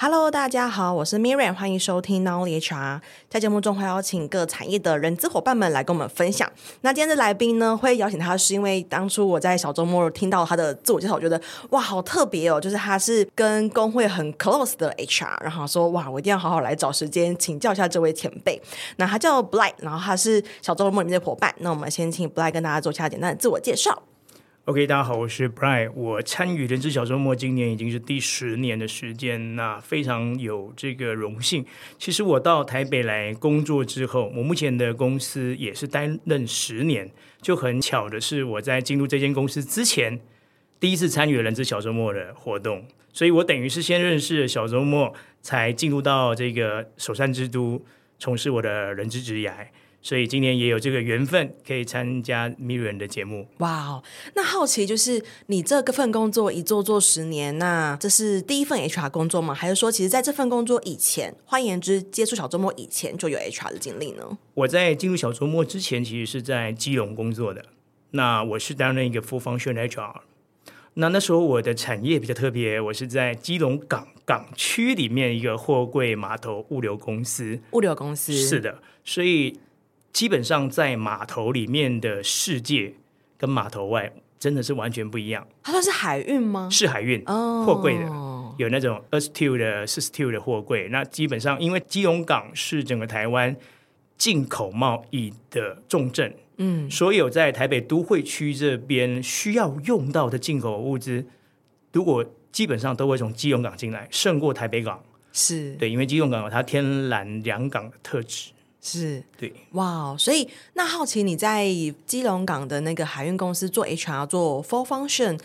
Hello，大家好，我是 Miriam，欢迎收听 Not Only HR。在节目中会邀请各产业的人资伙伴们来跟我们分享。那今天的来宾呢，会邀请他是因为当初我在小周末听到他的自我介绍，我觉得哇，好特别哦，就是他是跟工会很 close 的 HR，然后说哇，我一定要好好来找时间请教一下这位前辈。那他叫 Bly，然后他是小周末里面的伙伴。那我们先请 Bly 跟大家做一下简单的自我介绍。OK，大家好，我是 Blake。我参与人资小周末，今年已经是第十年的时间，那非常有这个荣幸。其实我到台北来工作之后，我目前的公司也是担任十年。就很巧的是，我在进入这间公司之前，第一次参与人资小周末的活动，所以我等于是先认识了小周末，才进入到这个首善之都，从事我的人资职涯。所以今年也有这个缘分可以参加 Miriam 的节目。哇哦，那好奇就是你这个份工作一做做十年，那这是第一份 HR 工作吗？还是说，其实在这份工作以前，换言之，接触小周末以前就有 HR 的经历呢？我在进入小周末之前，其实是在基隆工作的。那我是担任一个 Full Function HR。那那时候我的产业比较特别，我是在基隆港港区里面一个货柜码头物流公司。物流公司是的，所以。基本上在码头里面的世界跟码头外真的是完全不一样。它算是海运吗？是海运，货柜的，oh. 有那种二十 two 的、四十 two 的货柜。那基本上，因为基隆港是整个台湾进口贸易的重镇，嗯，所有在台北都会区这边需要用到的进口物资，如果基本上都会从基隆港进来，胜过台北港。是对，因为基隆港有它天然两港的特质。是对，哇，所以那好奇你在基隆港的那个海运公司做 HR 做 full function，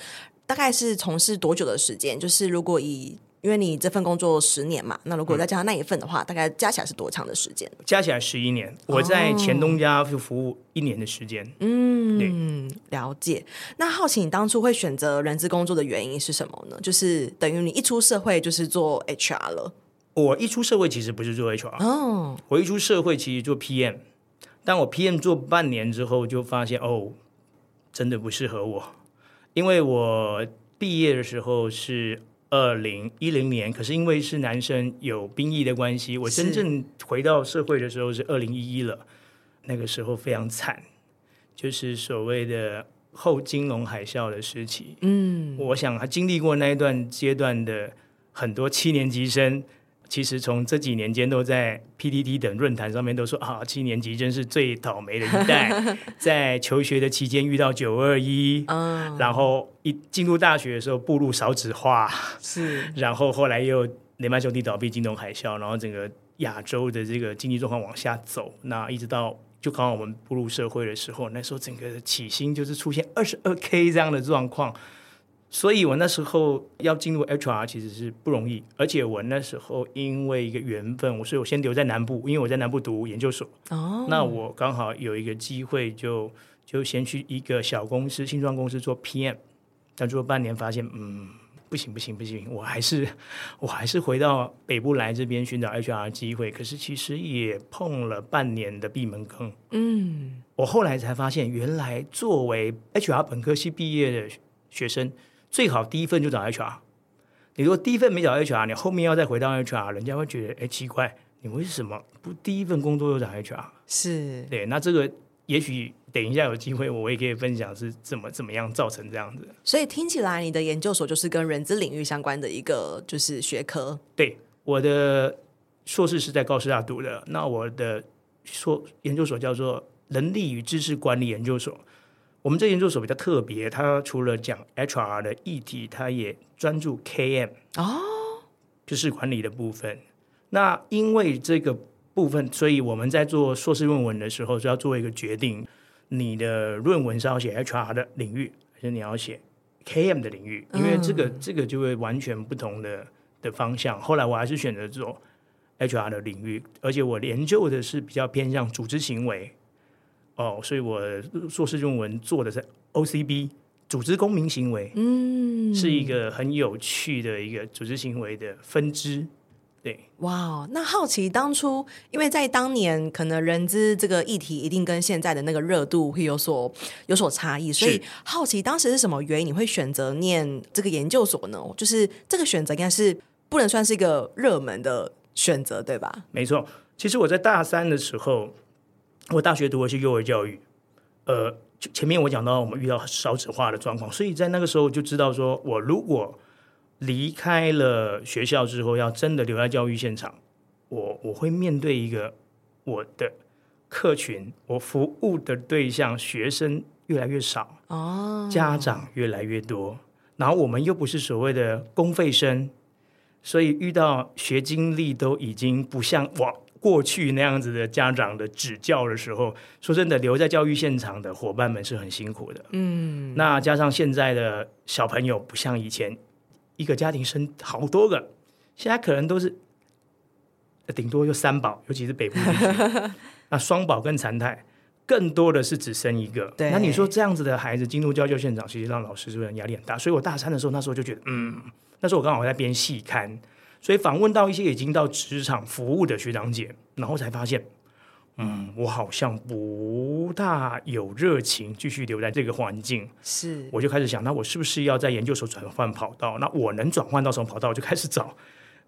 大概是从事多久的时间？就是如果以因为你这份工作十年嘛，那如果再加上那一份的话，嗯、大概加起来是多长的时间？加起来十一年，我在前东家就服务一年的时间。嗯，对，了解。那好奇你当初会选择人资工作的原因是什么呢？就是等于你一出社会就是做 HR 了。我一出社会其实不是做 HR，哦，我一出社会其实做 PM，但我 PM 做半年之后就发现哦，真的不适合我，因为我毕业的时候是二零一零年，可是因为是男生有兵役的关系，我真正回到社会的时候是二零一一了，那个时候非常惨，就是所谓的后金融海啸的时期，嗯，我想他经历过那一段阶段的很多七年级生。其实从这几年间都在 PTT 等论坛上面都说啊，七年级真是最倒霉的一代，在求学的期间遇到九二一，然后一进入大学的时候步入少子化，是，然后后来又雷曼兄弟倒闭、金融海啸，然后整个亚洲的这个经济状况往下走，那一直到就刚好我们步入社会的时候，那时候整个起薪就是出现二十二 K 这样的状况。所以我那时候要进入 HR 其实是不容易，而且我那时候因为一个缘分，我所以我先留在南部，因为我在南部读研究所。哦，那我刚好有一个机会就，就就先去一个小公司、新创公司做 PM，但做了半年发现，嗯，不行不行不行，我还是 我还是回到北部来这边寻找 HR 机会。可是其实也碰了半年的闭门羹。嗯，我后来才发现，原来作为 HR 本科系毕业的学生。最好第一份就找 HR，你如果第一份没找 HR，你后面要再回到 HR，人家会觉得哎奇怪，你为什么不第一份工作就找 HR？是对，那这个也许等一下有机会我也可以分享是怎么怎么样造成这样子。所以听起来你的研究所就是跟人资领域相关的一个就是学科。对，我的硕士是在高师大读的，那我的硕研究所叫做人力与知识管理研究所。我们这研究所比较特别，它除了讲 HR 的议题，它也专注 KM 哦，就是管理的部分。那因为这个部分，所以我们在做硕士论文的时候，就要做一个决定：你的论文是要写 HR 的领域，还是你要写 KM 的领域？因为这个、嗯、这个就会完全不同的的方向。后来我还是选择做 HR 的领域，而且我研究的是比较偏向组织行为。哦，所以我硕士论文做的是 OCB 组织公民行为，嗯，是一个很有趣的一个组织行为的分支。对，哇，那好奇当初，因为在当年可能人资这个议题一定跟现在的那个热度会有所有所差异，所以好奇当时是什么原因你会选择念这个研究所呢？就是这个选择应该是。不能算是一个热门的选择，对吧？没错，其实我在大三的时候，我大学读的是幼儿教育，呃，前面我讲到我们遇到少子化的状况，所以在那个时候就知道说，我如果离开了学校之后，要真的留在教育现场，我我会面对一个我的客群，我服务的对象学生越来越少，哦，家长越来越多，然后我们又不是所谓的公费生，所以遇到学经历都已经不像我过去那样子的家长的指教的时候，说真的，留在教育现场的伙伴们是很辛苦的，嗯，那加上现在的小朋友不像以前。一个家庭生好多个，现在可能都是顶多就三宝，尤其是北部地区，那双宝跟残胎，更多的是只生一个。对，那你说这样子的孩子进入教教现场，其实让老师是不是压力很大？所以我大三的时候，那时候就觉得，嗯，那时候我刚好在编细刊，所以访问到一些已经到职场服务的学长姐，然后才发现。嗯，我好像不大有热情继续留在这个环境，是，我就开始想，那我是不是要在研究所转换跑道？那我能转换到什么跑道？我就开始找。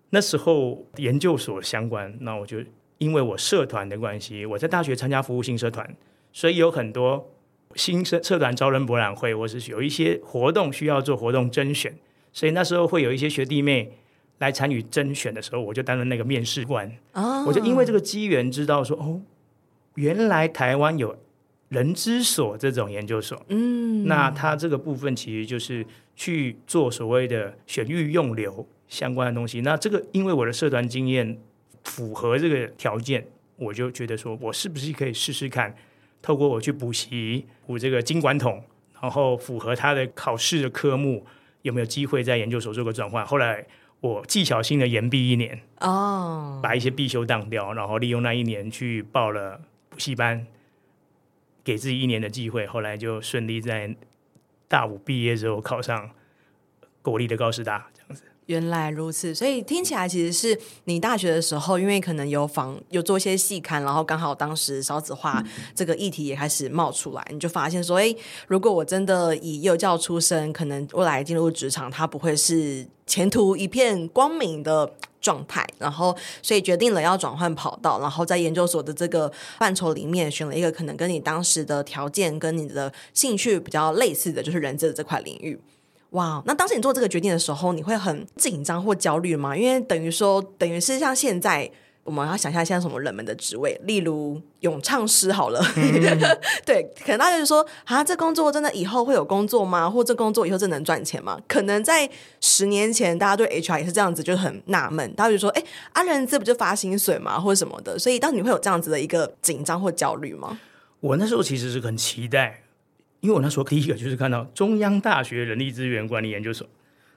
那时候研究所相关，那我就因为我社团的关系，我在大学参加服务性社团，所以有很多新社社团招人博览会，或是有一些活动需要做活动甄选，所以那时候会有一些学弟妹来参与甄选的时候，我就担任那个面试官。哦，我就因为这个机缘知道说，哦。原来台湾有人之所这种研究所，嗯，那它这个部分其实就是去做所谓的选育用流相关的东西。那这个因为我的社团经验符合这个条件，我就觉得说我是不是可以试试看，透过我去补习补这个经管统，然后符合他的考试的科目，有没有机会在研究所做个转换？后来我技巧性的延毕一年，哦，把一些必修当掉，然后利用那一年去报了。补习班给自己一年的机会，后来就顺利在大五毕业之后考上国立的高师大，这样子。原来如此，所以听起来其实是你大学的时候，因为可能有访有做一些细看，然后刚好当时少子化这个议题也开始冒出来，你就发现说，哎，如果我真的以幼教出身，可能未来进入职场，它不会是前途一片光明的状态，然后所以决定了要转换跑道，然后在研究所的这个范畴里面选了一个可能跟你当时的条件跟你的兴趣比较类似的就是人资的这块领域。哇，那当时你做这个决定的时候，你会很紧张或焦虑吗？因为等于说，等于是像现在。我们要想一下现在什么冷门的职位，例如咏唱师好了，嗯、对，可能大家就说啊，这工作真的以后会有工作吗？或这工作以后真能赚钱吗？可能在十年前，大家对 HR 也是这样子，就很纳闷，大家就说，哎，啊人资不就发薪水吗？或者什么的，所以当你会有这样子的一个紧张或焦虑吗？我那时候其实是很期待，因为我那时候第一个就是看到中央大学人力资源管理研究所。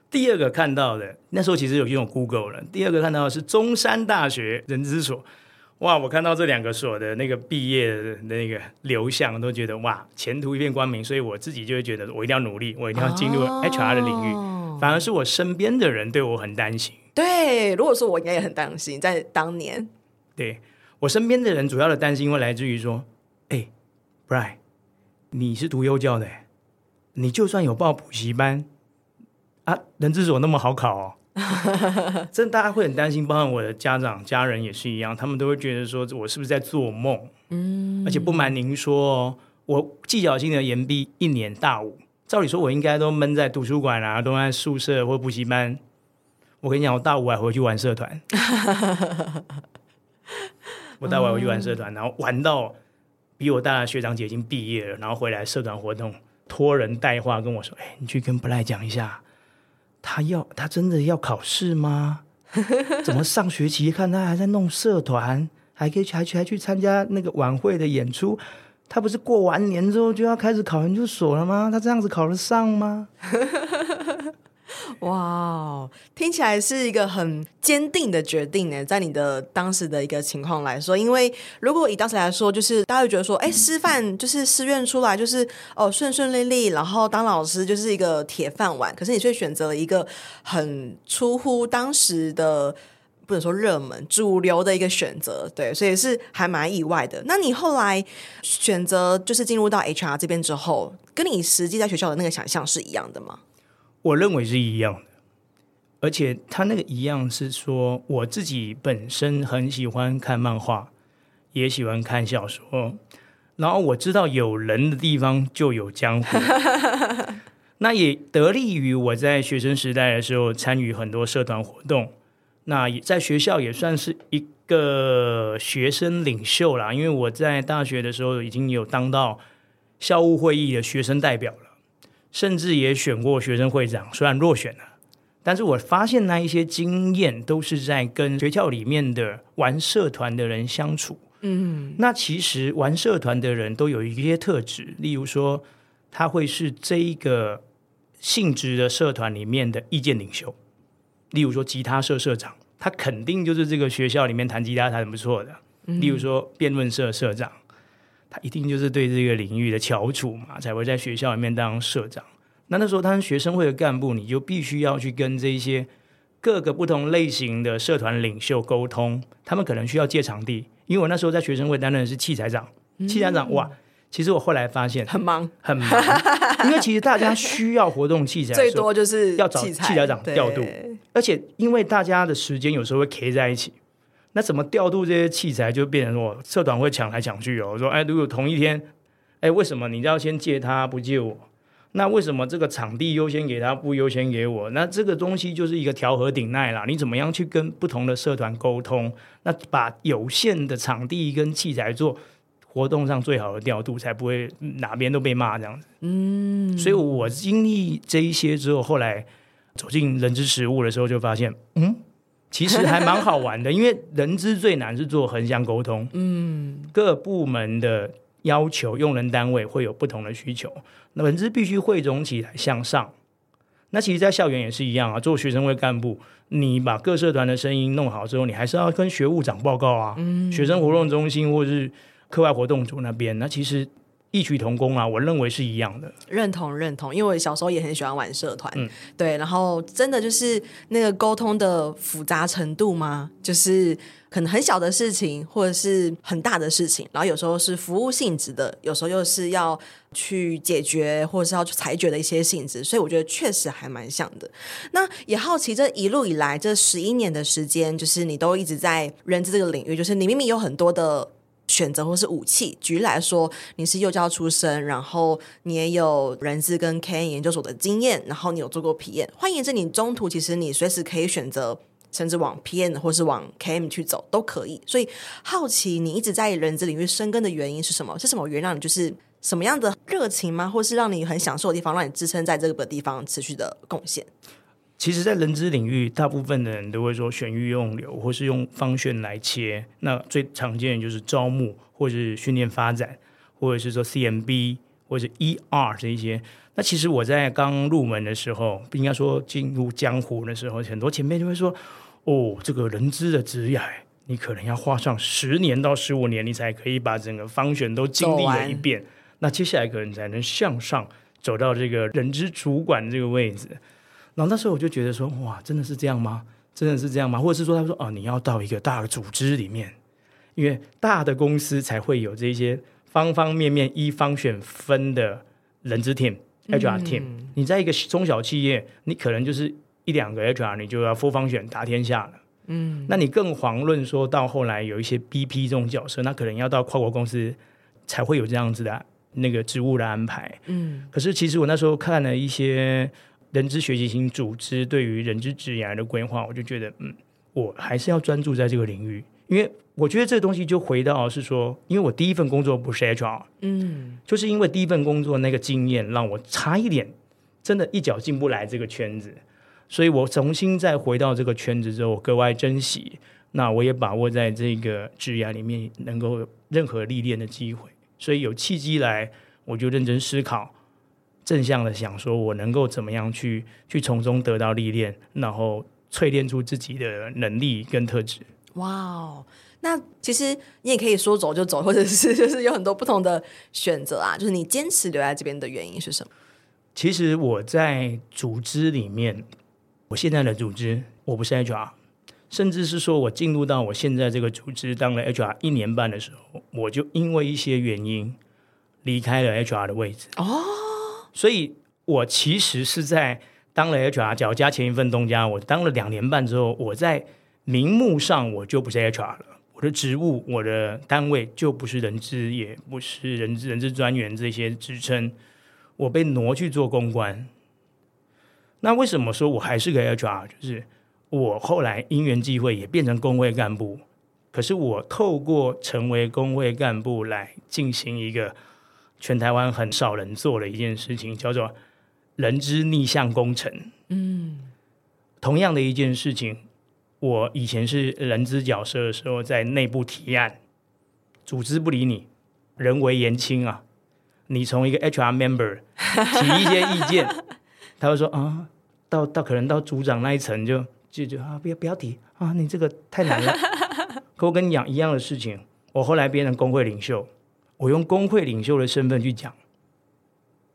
第二个看到的，那时候其实有用 Google 了。第二个看到的是中山大学人资所，哇！我看到这两个所的那个毕业的那个流向，都觉得哇，前途一片光明。所以我自己就会觉得，我一定要努力，我一定要进入 HR 的领域。哦、反而是我身边的人对我很担心。对，如果说我应该也很担心，在当年，对我身边的人主要的担心会来自于说，哎，Bry，你是读幼教的，你就算有报补习班。啊，人资所那么好考哦，真的大家会很担心，包括我的家长、家人也是一样，他们都会觉得说我是不是在做梦？嗯，而且不瞒您说哦，我技巧性的延毕一年大五，照理说我应该都闷在图书馆啊，都在宿舍或补习班。我跟你讲，我大五还回去玩社团，我大五还回去玩社团，然后玩到比我大的学长姐已经毕业了，然后回来社团活动托人带话跟我说：“哎，你去跟布莱讲一下。”他要他真的要考试吗？怎么上学期看他还在弄社团，还可以还去还去参加那个晚会的演出？他不是过完年之后就要开始考研究所了吗？他这样子考得上吗？哇，wow, 听起来是一个很坚定的决定呢，在你的当时的一个情况来说，因为如果以当时来说，就是大家会觉得说，哎，师范就是师院出来就是哦顺顺利利，然后当老师就是一个铁饭碗，可是你却选择了一个很出乎当时的不能说热门主流的一个选择，对，所以是还蛮意外的。那你后来选择就是进入到 HR 这边之后，跟你实际在学校的那个想象是一样的吗？我认为是一样的。而且他那个一样是说，我自己本身很喜欢看漫画，也喜欢看小说，然后我知道有人的地方就有江湖，那也得力于我在学生时代的时候参与很多社团活动，那也在学校也算是一个学生领袖啦，因为我在大学的时候已经有当到校务会议的学生代表了，甚至也选过学生会长，虽然落选了。但是我发现那一些经验都是在跟学校里面的玩社团的人相处。嗯，那其实玩社团的人都有一些特质，例如说他会是这一个性质的社团里面的意见领袖。例如说吉他社社长，他肯定就是这个学校里面弹吉他弹得不错的。例如说辩论社社长，他一定就是对这个领域的翘楚嘛，才会在学校里面当社长。那那时候他是学生会的干部，你就必须要去跟这一些各个不同类型的社团领袖沟通。他们可能需要借场地，因为我那时候在学生会担任的是器材长。嗯、器材长哇，其实我后来发现很忙很忙，因为其实大家需要活动器材，最多就是要找器材长调度。而且因为大家的时间有时候会 K 在一起，那怎么调度这些器材就变成我社团会抢来抢去哦。我说哎，如果同一天，哎，为什么你要先借他不借我？那为什么这个场地优先给他，不优先给我？那这个东西就是一个调和顶耐啦。你怎么样去跟不同的社团沟通？那把有限的场地跟器材做活动上最好的调度，才不会哪边都被骂这样子。嗯，所以我经历这一些之后，后来走进人之食物的时候，就发现，嗯，其实还蛮好玩的。因为人资最难是做横向沟通，嗯，各部门的。要求用人单位会有不同的需求，那人资必须汇总起来向上。那其实，在校园也是一样啊。做学生会干部，你把各社团的声音弄好之后，你还是要跟学务长报告啊。嗯，学生活动中心或者是课外活动组那边，那其实。异曲同工啊，我认为是一样的。认同认同，因为我小时候也很喜欢玩社团，嗯、对，然后真的就是那个沟通的复杂程度吗，就是可能很小的事情，或者是很大的事情，然后有时候是服务性质的，有时候又是要去解决或者是要去裁决的一些性质，所以我觉得确实还蛮像的。那也好奇这一路以来这十一年的时间，就是你都一直在人资这个领域，就是你明明有很多的。选择或是武器。举例来说，你是幼教出身，然后你也有人资跟 KM 研究所的经验，然后你有做过 PM。换言之，你中途其实你随时可以选择，甚至往 PM 或是往 KM 去走都可以。所以好奇你一直在人资领域深耕的原因是什么？是什么原因让你就是什么样的热情吗？或是让你很享受的地方，让你支撑在这个地方持续的贡献？其实，在人资领域，大部分的人都会说选育用留，或是用方选来切。那最常见的就是招募，或者是训练发展，或者是说 CMB 或者 ER 这一些。那其实我在刚入门的时候，不应该说进入江湖的时候，很多前辈就会说：“哦，这个人资的职涯，你可能要花上十年到十五年，你才可以把整个方选都经历了一遍。那接下来可能才能向上走到这个人资主管这个位置。”然后那时候我就觉得说，哇，真的是这样吗？真的是这样吗？或者是说，他说，哦，你要到一个大的组织里面，因为大的公司才会有这些方方面面一方选分的人资 team、HR team。嗯、你在一个中小企业，你可能就是一两个 HR，你就要 full 方选打天下了。嗯，那你更遑论说到后来有一些 BP 这种角色，那可能要到跨国公司才会有这样子的那个职务的安排。嗯，可是其实我那时候看了一些。人资学习型组织对于人资职涯的规划，我就觉得，嗯，我还是要专注在这个领域，因为我觉得这个东西就回到是说，因为我第一份工作不是 HR，嗯，就是因为第一份工作那个经验让我差一点，真的一脚进不来这个圈子，所以我重新再回到这个圈子之后，我格外珍惜，那我也把握在这个职涯里面能够有任何历练的机会，所以有契机来，我就认真思考。正向的想说，我能够怎么样去去从中得到历练，然后淬炼出自己的能力跟特质。哇哦，那其实你也可以说走就走，或者是 就是有很多不同的选择啊。就是你坚持留在这边的原因是什么？其实我在组织里面，我现在的组织我不是 HR，甚至是说我进入到我现在这个组织当了 HR 一年半的时候，我就因为一些原因离开了 HR 的位置。哦。所以，我其实是在当了 HR，只要加前一份东家，我当了两年半之后，我在名目上我就不是 HR 了，我的职务、我的单位就不是人资，也不是人资人资专员这些职称，我被挪去做公关。那为什么说我还是个 HR？就是我后来因缘际会也变成工会干部，可是我透过成为工会干部来进行一个全台湾很少人做的一件事情，叫做人之逆向工程。嗯，同样的一件事情，我以前是人资角色的时候，在内部提案，组织不理你，人微言轻啊，你从一个 HR member 提一些意见。他会说啊，到到可能到组长那一层就就就啊，不要不要提啊，你这个太难了。可我跟你讲一样的事情，我后来变成工会领袖，我用工会领袖的身份去讲。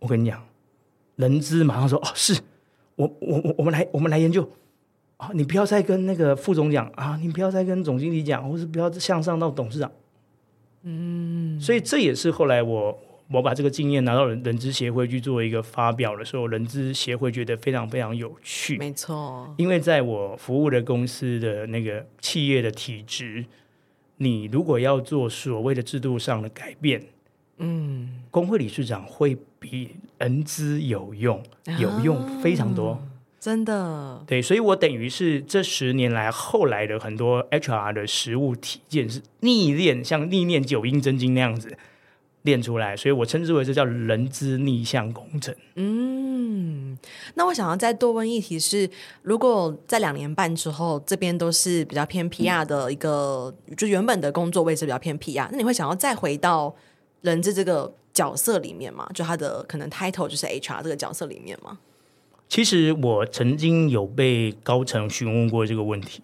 我跟你讲，人资马上说哦，是我我我我们来我们来研究啊，你不要再跟那个副总讲啊，你不要再跟总经理讲，或是不要向上到董事长。嗯，所以这也是后来我。我把这个经验拿到人人资协会去做一个发表的时候，人资协会觉得非常非常有趣。没错，因为在我服务的公司的那个企业的体制，你如果要做所谓的制度上的改变，嗯，工会理事长会比人资有用，有用非常多，啊、真的。对，所以我等于是这十年来后来的很多 HR 的实务体验是逆练，像逆练九阴真经那样子。练出来，所以我称之为这叫人资逆向工程。嗯，那我想要再多问一题是：如果在两年半之后，这边都是比较偏 PR 的一个，嗯、就原本的工作位置比较偏 PR，那你会想要再回到人资这个角色里面吗？就他的可能 title 就是 HR 这个角色里面吗？其实我曾经有被高层询问过这个问题，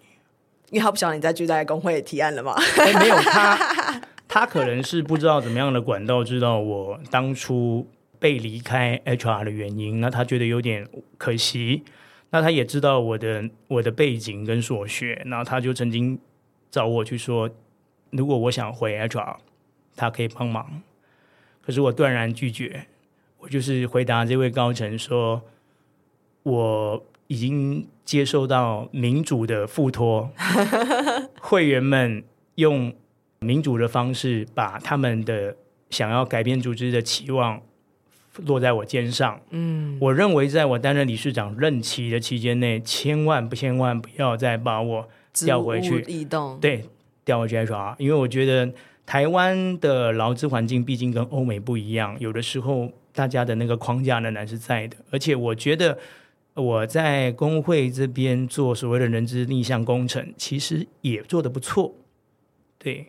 因为他不晓得你在聚在工会提案了吗？欸、没有他。他可能是不知道怎么样的管道知道我当初被离开 HR 的原因，那他觉得有点可惜。那他也知道我的我的背景跟所学，那他就曾经找我去说，如果我想回 HR，他可以帮忙。可是我断然拒绝，我就是回答这位高层说，我已经接受到民主的付托，会员们用。民主的方式，把他们的想要改变组织的期望落在我肩上。嗯，我认为在我担任理事长任期的期间内，千万不千万不要再把我调回去。异动，对，调回去 HR，因为我觉得台湾的劳资环境毕竟跟欧美不一样，有的时候大家的那个框架仍然是在的。而且我觉得我在工会这边做所谓的人资逆向工程，其实也做得不错。对。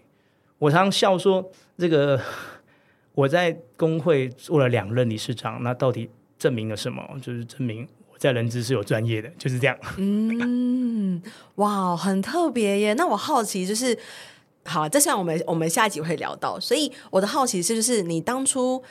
我常常笑说，这个我在工会做了两任理事长，那到底证明了什么？就是证明我在人资是有专业的，就是这样。嗯，哇，很特别耶。那我好奇就是，好，这像我们我们下一集会聊到，所以我的好奇是，就是你当初。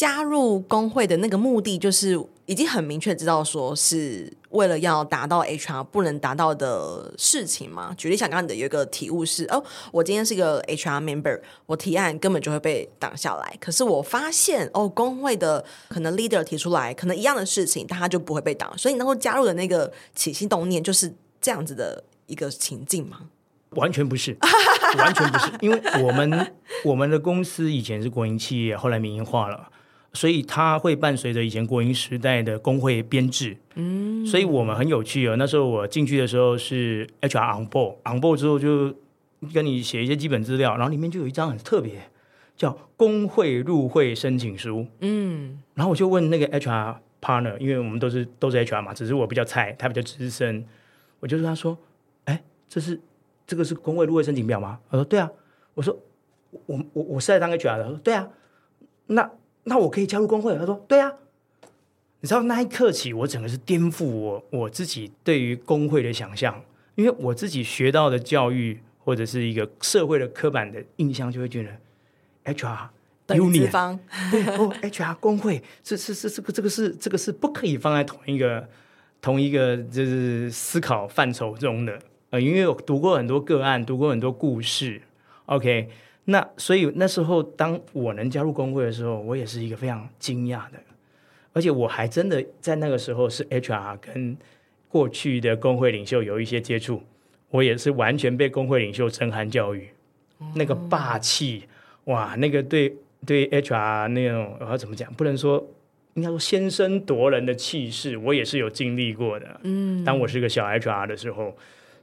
加入工会的那个目的，就是已经很明确知道，说是为了要达到 HR 不能达到的事情嘛。举例，想刚你的有一个体悟是：哦，我今天是一个 HR member，我提案根本就会被挡下来。可是我发现，哦，工会的可能 leader 提出来，可能一样的事情，但他就不会被挡。所以，你能够加入的那个起心动念，就是这样子的一个情境吗？完全不是，完全不是，因为我们我们的公司以前是国营企业，后来民营化了。所以它会伴随着以前国营时代的工会编制，嗯，所以我们很有趣哦。那时候我进去的时候是 HR on board，on board 之后就跟你写一些基本资料，然后里面就有一张很特别，叫工会入会申请书，嗯，然后我就问那个 HR partner，因为我们都是都是 HR 嘛，只是我比较菜，他比较资深，我就跟他说，哎，这是这个是工会入会申请表吗？他说对啊，我说我我我是在当 HR 的，他说对啊，那。那我可以加入工会？他说：“对啊。”你知道那一刻起，我整个是颠覆我我自己对于工会的想象，因为我自己学到的教育或者是一个社会的刻板的印象，就会觉得 HR 对哦，HR 工会这是是这个这个是这个是不可以放在同一个同一个就是思考范畴中的。呃，因为我读过很多个案，读过很多故事，OK。那所以那时候，当我能加入工会的时候，我也是一个非常惊讶的。而且我还真的在那个时候是 HR 跟过去的工会领袖有一些接触，我也是完全被工会领袖震撼教育，哦、那个霸气哇，那个对对 HR 那种我要怎么讲？不能说应该说先声夺人的气势，我也是有经历过的。嗯，当我是个小 HR 的时候，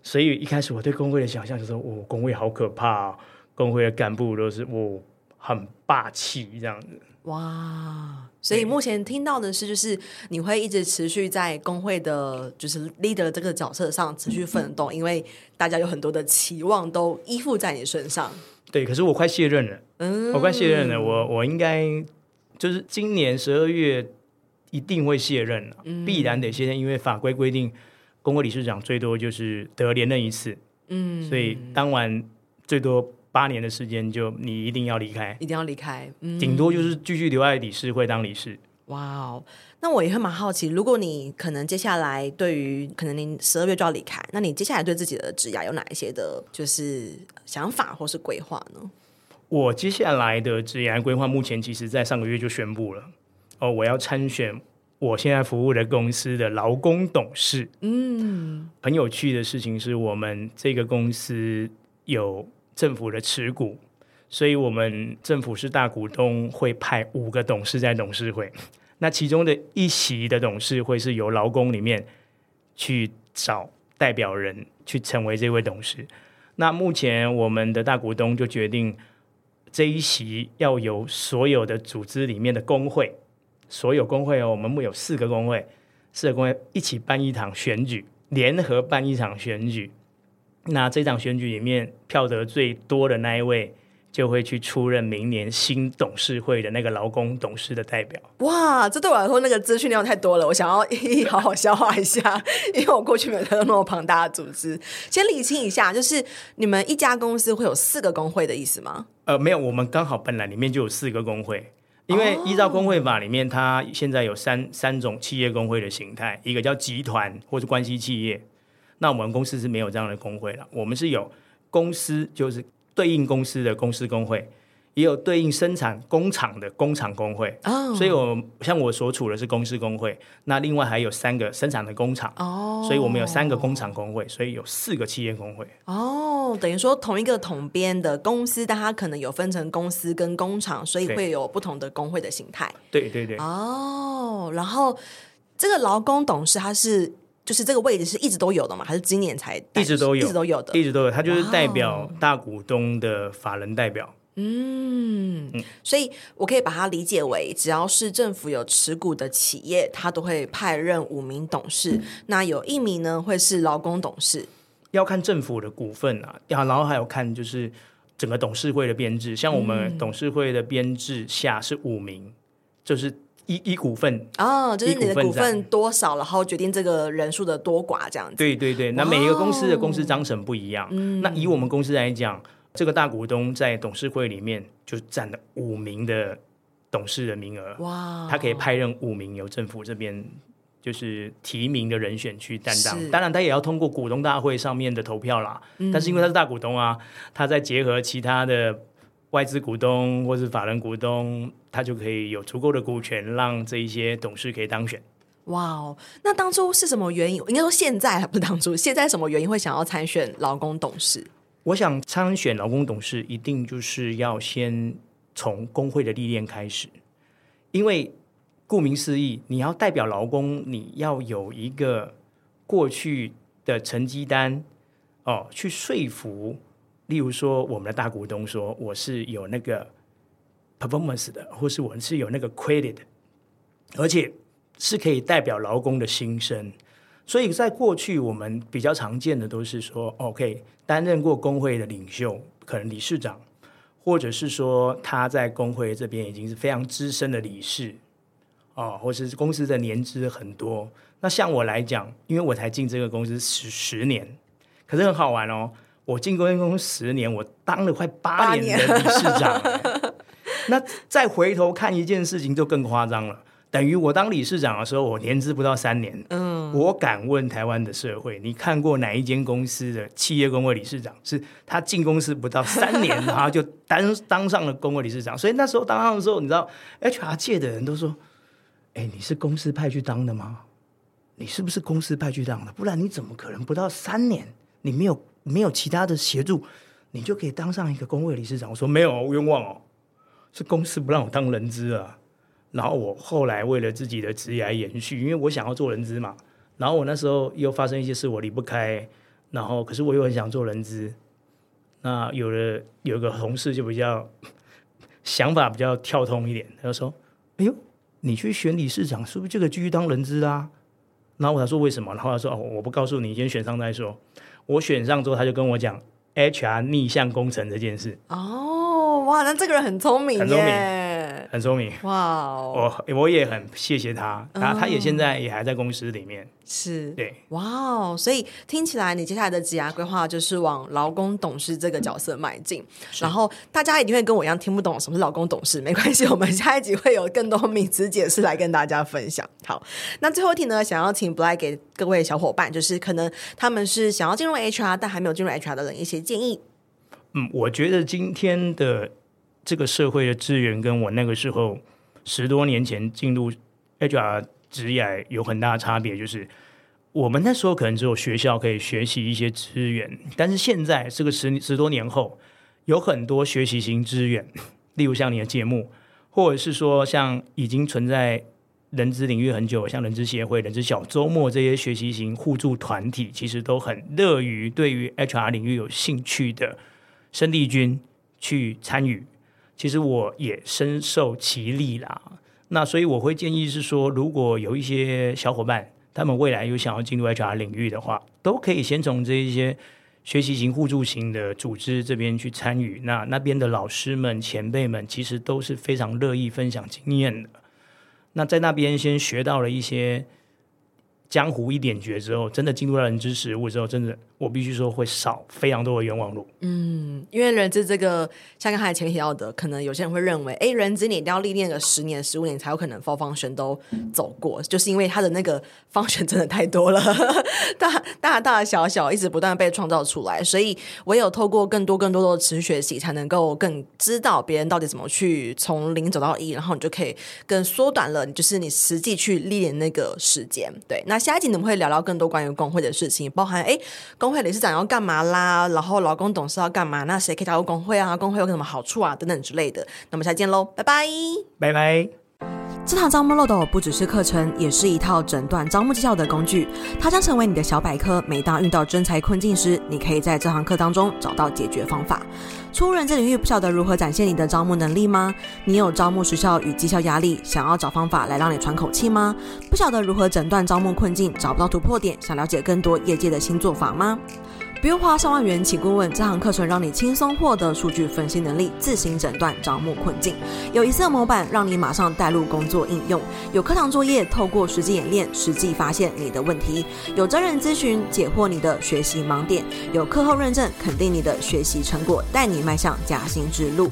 所以一开始我对工会的想象就是说，哦，工会好可怕，哦，工会的干部都是哦很霸气这样子。哇，所以目前听到的是，就是你会一直持续在工会的，就是 leader 这个角色上持续奋斗，因为大家有很多的期望都依附在你身上。对，可是我快卸任了，嗯，我快卸任了，我我应该就是今年十二月一定会卸任了，嗯，必然得卸任，因为法规规定，工会理事长最多就是得连任一次，嗯，所以当晚最多。八年的时间，就你一定要离开，一定要离开，嗯，顶多就是继续留在理事会当理事。哇哦，那我也会蛮好奇，如果你可能接下来对于可能您十二月就要离开，那你接下来对自己的职涯有哪一些的，就是想法或是规划呢？我接下来的职涯规划，目前其实在上个月就宣布了，哦，我要参选我现在服务的公司的劳工董事。嗯，很有趣的事情是我们这个公司有。政府的持股，所以我们政府是大股东，会派五个董事在董事会。那其中的一席的董事会是由劳工里面去找代表人去成为这位董事。那目前我们的大股东就决定这一席要由所有的组织里面的工会，所有工会哦，我们目有四个工会，四个工会一起办一场选举，联合办一场选举。那这场选举里面票得最多的那一位，就会去出任明年新董事会的那个劳工董事的代表。哇，这对我来说那个资讯量太多了，我想要 一一好好消化一下，因为我过去没有看到那么庞大的组织。先理清一下，就是你们一家公司会有四个工会的意思吗？呃，没有，我们刚好本来里面就有四个工会，因为依照工会法里面，它现在有三三种企业工会的形态，一个叫集团或是关系企业。那我们公司是没有这样的工会了，我们是有公司，就是对应公司的公司工会，也有对应生产工厂的工厂工会。哦，所以我像我所处的是公司工会，那另外还有三个生产的工厂。哦，所以我们有三个工厂工会，所以有四个企业工会。哦，等于说同一个统编的公司，但它可能有分成公司跟工厂，所以会有不同的工会的形态。对对对。哦，然后这个劳工董事他是。就是这个位置是一直都有的嘛？还是今年才一直都有？一直都有的，一直都有。他就是代表大股东的法人代表。嗯，嗯，所以我可以把它理解为，只要是政府有持股的企业，他都会派任五名董事。嗯、那有一名呢，会是劳工董事。要看政府的股份啊，然后还有看就是整个董事会的编制。像我们董事会的编制下是五名，嗯、就是。一一股份哦，就是你的股份多少，然后决定这个人数的多寡这样子。对对对，那每一个公司的公司章程不一样。嗯、那以我们公司来讲，这个大股东在董事会里面就占了五名的董事的名额。哇，他可以派任五名由政府这边就是提名的人选去担当。当然，他也要通过股东大会上面的投票啦。嗯、但是因为他是大股东啊，他在结合其他的。外资股东或是法人股东，他就可以有足够的股权，让这一些董事可以当选。哇哦！那当初是什么原因？应该说现在还不是当初，现在什么原因会想要参选劳工董事？我想参选劳工董事，一定就是要先从工会的历练开始，因为顾名思义，你要代表劳工，你要有一个过去的成绩单哦，去说服。例如说，我们的大股东说我是有那个 performance 的，或是我是有那个 credit 的，而且是可以代表劳工的心声。所以在过去，我们比较常见的都是说，OK，担任过工会的领袖，可能理事长，或者是说他在工会这边已经是非常资深的理事，哦，或是公司的年资很多。那像我来讲，因为我才进这个公司十十年，可是很好玩哦。我进公司十年，我当了快八年的理事长。那再回头看一件事情，就更夸张了。等于我当理事长的时候，我年资不到三年。嗯，我敢问台湾的社会，你看过哪一间公司的企业工会理事长是他进公司不到三年，然后就当当上了工会理事长？所以那时候当上的时候，你知道，HR 界的人都说：“哎，你是公司派去当的吗？你是不是公司派去当的？不然你怎么可能不到三年，你没有没有其他的协助，你就可以当上一个工会理事长？我说没有，冤枉哦，是公司不让我当人资啊。然后我后来为了自己的职业来延续，因为我想要做人资嘛。然后我那时候又发生一些事，我离不开。然后可是我又很想做人资。那有了有个同事就比较想法比较跳通一点，他就说：“哎呦，你去选理事长，是不是就可以继续当人资啊？”然后我他说为什么？然后他说：“哦，我不告诉你，先选上再说。”我选上之后，他就跟我讲 HR 逆向工程这件事。哦，哇，那这个人很聪明，很聪明。很聪明哇！Wow 我我也很谢谢他，他、嗯、他也现在也还在公司里面。是，对，哇！所以听起来你接下来的职涯规划就是往劳工董事这个角色迈进。然后大家一定会跟我一样听不懂什么是劳工董事，没关系，我们下一集会有更多名词解释来跟大家分享。好，那最后一题呢，想要请 Bly 给各位小伙伴，就是可能他们是想要进入 HR 但还没有进入 HR 的人一些建议。嗯，我觉得今天的。这个社会的资源跟我那个时候十多年前进入 HR 职业有很大的差别，就是我们那时候可能只有学校可以学习一些资源，但是现在这个十十多年后，有很多学习型资源，例如像你的节目，或者是说像已经存在人资领域很久，像人资协会、人资小周末这些学习型互助团体，其实都很乐于对于 HR 领域有兴趣的生力军去参与。其实我也深受其利啦，那所以我会建议是说，如果有一些小伙伴，他们未来有想要进入 HR 领域的话，都可以先从这一些学习型、互助型的组织这边去参与。那那边的老师们、前辈们，其实都是非常乐意分享经验的。那在那边先学到了一些。江湖一点诀之后，真的进入到人资实务之后，真的我必须说会少非常多的冤枉路。嗯，因为人资这个，像刚才前面提到的，可能有些人会认为，哎，人资你一定要历练个十年、十五年才有可能方方选都走过，就是因为他的那个 function 真的太多了，大大大小小一直不断被创造出来，所以唯有透过更多更多的持续学习，才能够更知道别人到底怎么去从零走到一，然后你就可以更缩短了，就是你实际去历练那个时间。对，那。下一集你们会聊聊更多关于工会的事情，包含哎，工会理事长要干嘛啦，然后劳工董事要干嘛，那谁可以加入工会啊？工会有什么好处啊？等等之类的。那我们下期见喽，拜拜，拜拜。这堂招募漏斗不只是课程，也是一套诊断招募绩效的工具，它将成为你的小百科。每当遇到真才困境时，你可以在这堂课当中找到解决方法。初入人这领域，不晓得如何展现你的招募能力吗？你有招募时效与绩效压力，想要找方法来让你喘口气吗？不晓得如何诊断招募困境，找不到突破点，想了解更多业界的新做法吗？不用花上万元请顾问，这堂课程让你轻松获得数据分析能力，自行诊断招募困境。有一次模板让你马上带入工作应用，有课堂作业，透过实际演练，实际发现你的问题。有真人咨询解惑你的学习盲点，有课后认证肯定你的学习成果，带你迈向加薪之路。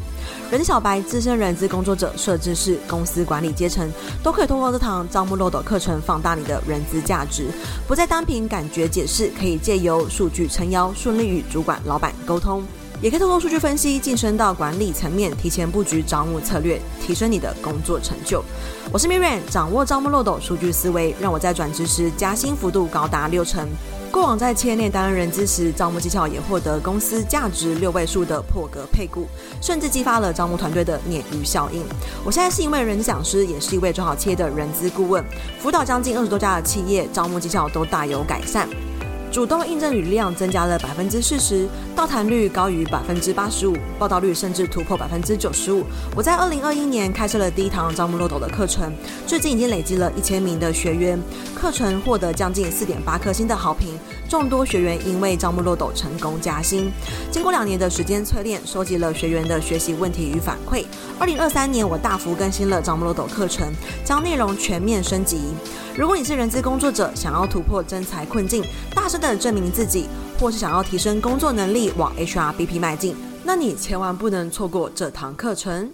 人小白、资深人资工作者、设计师、公司管理阶层，都可以通过这堂招募漏斗课程放大你的人资价值，不再单凭感觉解释，可以借由数据撑腰，顺利与主管、老板沟通，也可以通过数据分析晋升到管理层面，提前布局招募策略，提升你的工作成就。我是 Miriam，掌握招募漏斗数据思维，让我在转职时加薪幅度高达六成。过往在企业内担任人资时，招募技巧也获得公司价值六位数的破格配股，甚至激发了招募团队的鲶鱼效应。我现在是一位人讲师，也是一位做好企业的人资顾问，辅导将近二十多家的企业，招募绩效都大有改善。主动应征履历量增加了百分之四十，到谈率高于百分之八十五，报道率甚至突破百分之九十五。我在二零二一年开设了第一堂招募漏斗的课程，最近已经累积了一千名的学员，课程获得将近四点八颗星的好评，众多学员因为招募漏斗成功加薪。经过两年的时间淬炼，收集了学员的学习问题与反馈。二零二三年，我大幅更新了招募漏斗课程，将内容全面升级。如果你是人资工作者，想要突破真才困境，大声的证明自己，或是想要提升工作能力，往 HRBP 迈进，那你千万不能错过这堂课程。